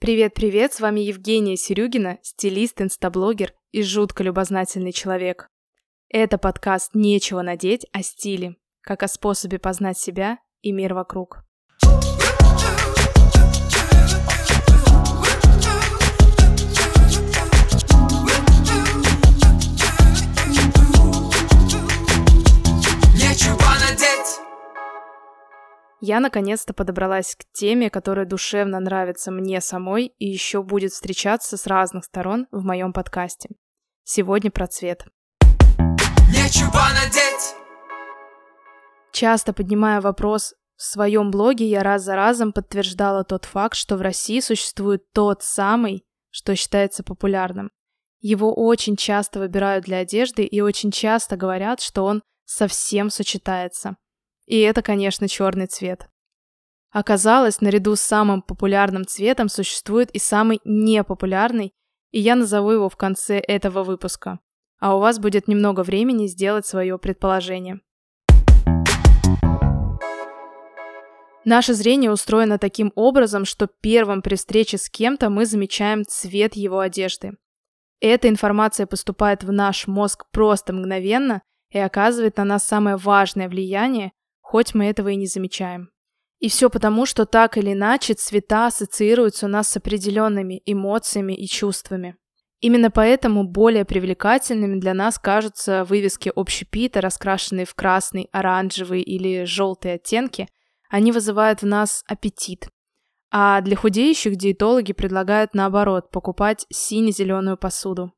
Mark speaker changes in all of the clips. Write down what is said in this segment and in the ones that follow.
Speaker 1: Привет-привет, с вами Евгения Серюгина, стилист, инстаблогер и жутко любознательный человек. Это подкаст «Нечего надеть» о стиле, как о способе познать себя и мир вокруг. Я наконец-то подобралась к теме, которая душевно нравится мне самой и еще будет встречаться с разных сторон в моем подкасте. Сегодня про цвет. Нечего надеть! Часто поднимая вопрос в своем блоге, я раз за разом подтверждала тот факт, что в России существует тот самый, что считается популярным. Его очень часто выбирают для одежды и очень часто говорят, что он совсем сочетается – и это, конечно, черный цвет. Оказалось, наряду с самым популярным цветом существует и самый непопулярный, и я назову его в конце этого выпуска. А у вас будет немного времени сделать свое предположение. Наше зрение устроено таким образом, что первым при встрече с кем-то мы замечаем цвет его одежды. Эта информация поступает в наш мозг просто мгновенно и оказывает на нас самое важное влияние, хоть мы этого и не замечаем. И все потому, что так или иначе цвета ассоциируются у нас с определенными эмоциями и чувствами. Именно поэтому более привлекательными для нас кажутся вывески общепита, раскрашенные в красный, оранжевый или желтый оттенки. Они вызывают в нас аппетит. А для худеющих диетологи предлагают наоборот покупать сине-зеленую посуду.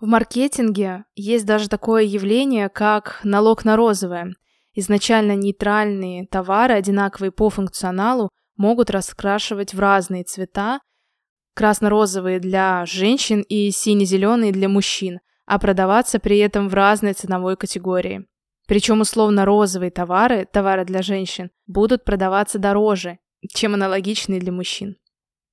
Speaker 1: В маркетинге есть даже такое явление, как налог на розовое. Изначально нейтральные товары, одинаковые по функционалу, могут раскрашивать в разные цвета, красно-розовые для женщин и сине-зеленые для мужчин, а продаваться при этом в разной ценовой категории. Причем условно-розовые товары, товары для женщин, будут продаваться дороже, чем аналогичные для мужчин.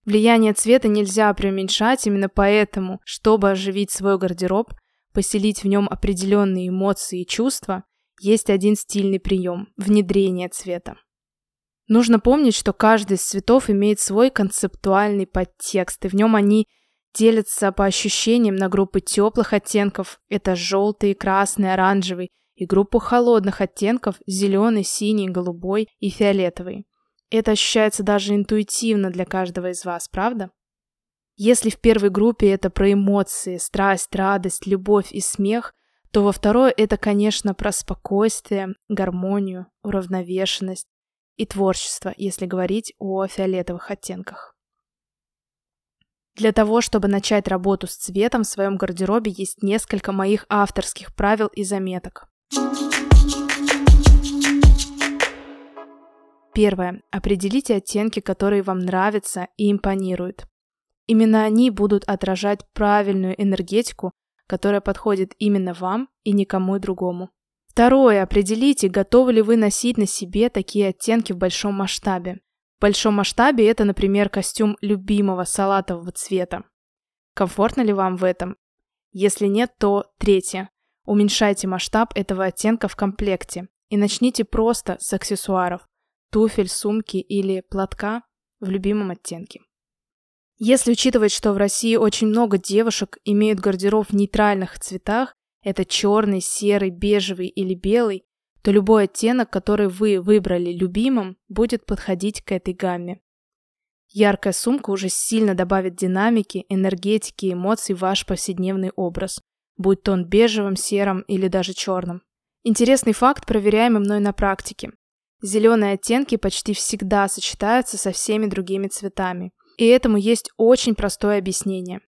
Speaker 1: Влияние цвета нельзя преуменьшать именно поэтому, чтобы оживить свой гардероб, поселить в нем определенные эмоции и чувства, есть один стильный прием – внедрение цвета. Нужно помнить, что каждый из цветов имеет свой концептуальный подтекст, и в нем они делятся по ощущениям на группы теплых оттенков – это желтый, красный, оранжевый, и группу холодных оттенков – зеленый, синий, голубой и фиолетовый. Это ощущается даже интуитивно для каждого из вас, правда? Если в первой группе это про эмоции, страсть, радость, любовь и смех, то во второе это, конечно, про спокойствие, гармонию, уравновешенность и творчество, если говорить о фиолетовых оттенках. Для того, чтобы начать работу с цветом в своем гардеробе, есть несколько моих авторских правил и заметок. Первое. Определите оттенки, которые вам нравятся и импонируют. Именно они будут отражать правильную энергетику которая подходит именно вам и никому другому. Второе. Определите, готовы ли вы носить на себе такие оттенки в большом масштабе. В большом масштабе это, например, костюм любимого салатового цвета. Комфортно ли вам в этом? Если нет, то третье. Уменьшайте масштаб этого оттенка в комплекте и начните просто с аксессуаров, туфель, сумки или платка в любимом оттенке. Если учитывать, что в России очень много девушек имеют гардероб в нейтральных цветах, это черный, серый, бежевый или белый, то любой оттенок, который вы выбрали любимым, будет подходить к этой гамме. Яркая сумка уже сильно добавит динамики, энергетики и эмоций в ваш повседневный образ, будь то он бежевым, серым или даже черным. Интересный факт, проверяемый мной на практике. Зеленые оттенки почти всегда сочетаются со всеми другими цветами. И этому есть очень простое объяснение.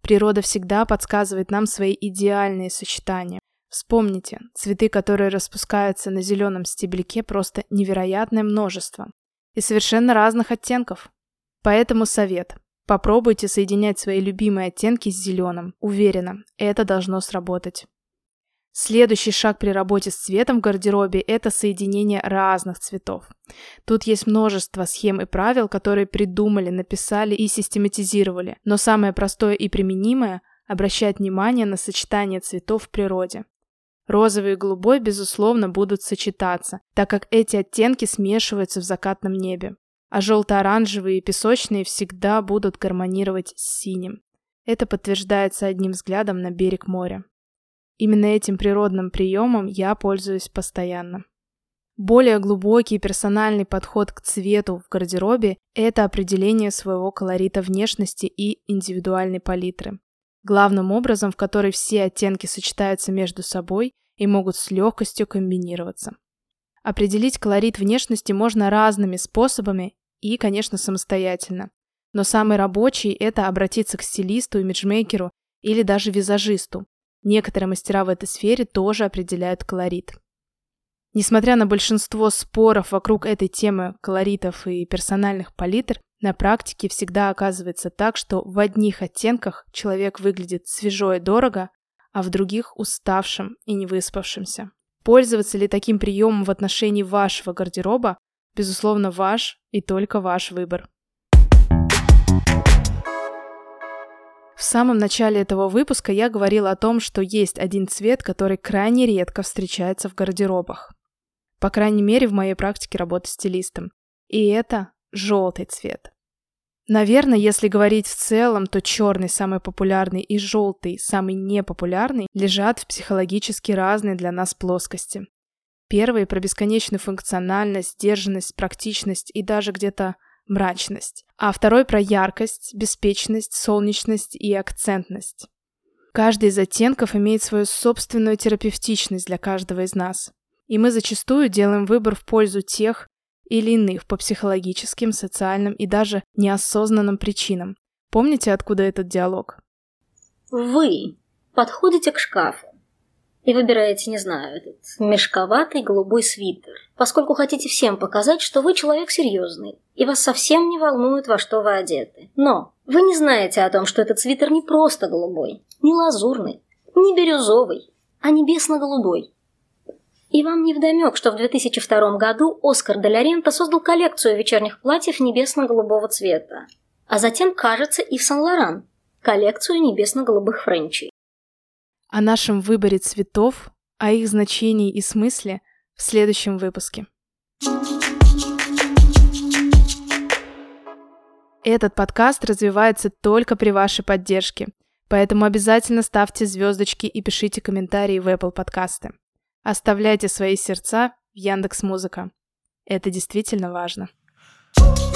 Speaker 1: Природа всегда подсказывает нам свои идеальные сочетания. Вспомните, цветы, которые распускаются на зеленом стебельке, просто невероятное множество. И совершенно разных оттенков. Поэтому совет. Попробуйте соединять свои любимые оттенки с зеленым. Уверена, это должно сработать. Следующий шаг при работе с цветом в гардеробе – это соединение разных цветов. Тут есть множество схем и правил, которые придумали, написали и систематизировали. Но самое простое и применимое – обращать внимание на сочетание цветов в природе. Розовый и голубой, безусловно, будут сочетаться, так как эти оттенки смешиваются в закатном небе. а желто-оранжевые и песочные всегда будут гармонировать с синим. Это подтверждается одним взглядом на берег моря. Именно этим природным приемом я пользуюсь постоянно. Более глубокий персональный подход к цвету в гардеробе – это определение своего колорита внешности и индивидуальной палитры. Главным образом, в которой все оттенки сочетаются между собой и могут с легкостью комбинироваться. Определить колорит внешности можно разными способами и, конечно, самостоятельно. Но самый рабочий – это обратиться к стилисту, имиджмейкеру или даже визажисту. Некоторые мастера в этой сфере тоже определяют колорит. Несмотря на большинство споров вокруг этой темы колоритов и персональных палитр, на практике всегда оказывается так, что в одних оттенках человек выглядит свежо и дорого, а в других уставшим и невыспавшимся. Пользоваться ли таким приемом в отношении вашего гардероба, безусловно, ваш и только ваш выбор. В самом начале этого выпуска я говорила о том, что есть один цвет, который крайне редко встречается в гардеробах. По крайней мере, в моей практике работы стилистом. И это желтый цвет. Наверное, если говорить в целом, то черный самый популярный и желтый самый непопулярный лежат в психологически разные для нас плоскости. Первый про бесконечную функциональность, сдержанность, практичность и даже где-то мрачность. А второй про яркость, беспечность, солнечность и акцентность. Каждый из оттенков имеет свою собственную терапевтичность для каждого из нас. И мы зачастую делаем выбор в пользу тех или иных по психологическим, социальным и даже неосознанным причинам. Помните, откуда этот диалог?
Speaker 2: Вы подходите к шкафу и выбираете, не знаю, этот мешковатый голубой свитер, поскольку хотите всем показать, что вы человек серьезный, и вас совсем не волнует, во что вы одеты. Но вы не знаете о том, что этот свитер не просто голубой, не лазурный, не бирюзовый, а небесно-голубой. И вам не вдомек, что в 2002 году Оскар де создал коллекцию вечерних платьев небесно-голубого цвета. А затем, кажется, и в Сан-Лоран – коллекцию небесно-голубых френчей.
Speaker 1: О нашем выборе цветов, о их значении и смысле в следующем выпуске. Этот подкаст развивается только при вашей поддержке, поэтому обязательно ставьте звездочки и пишите комментарии в Apple подкасты. Оставляйте свои сердца в Яндекс Музыка. Это действительно важно. thank you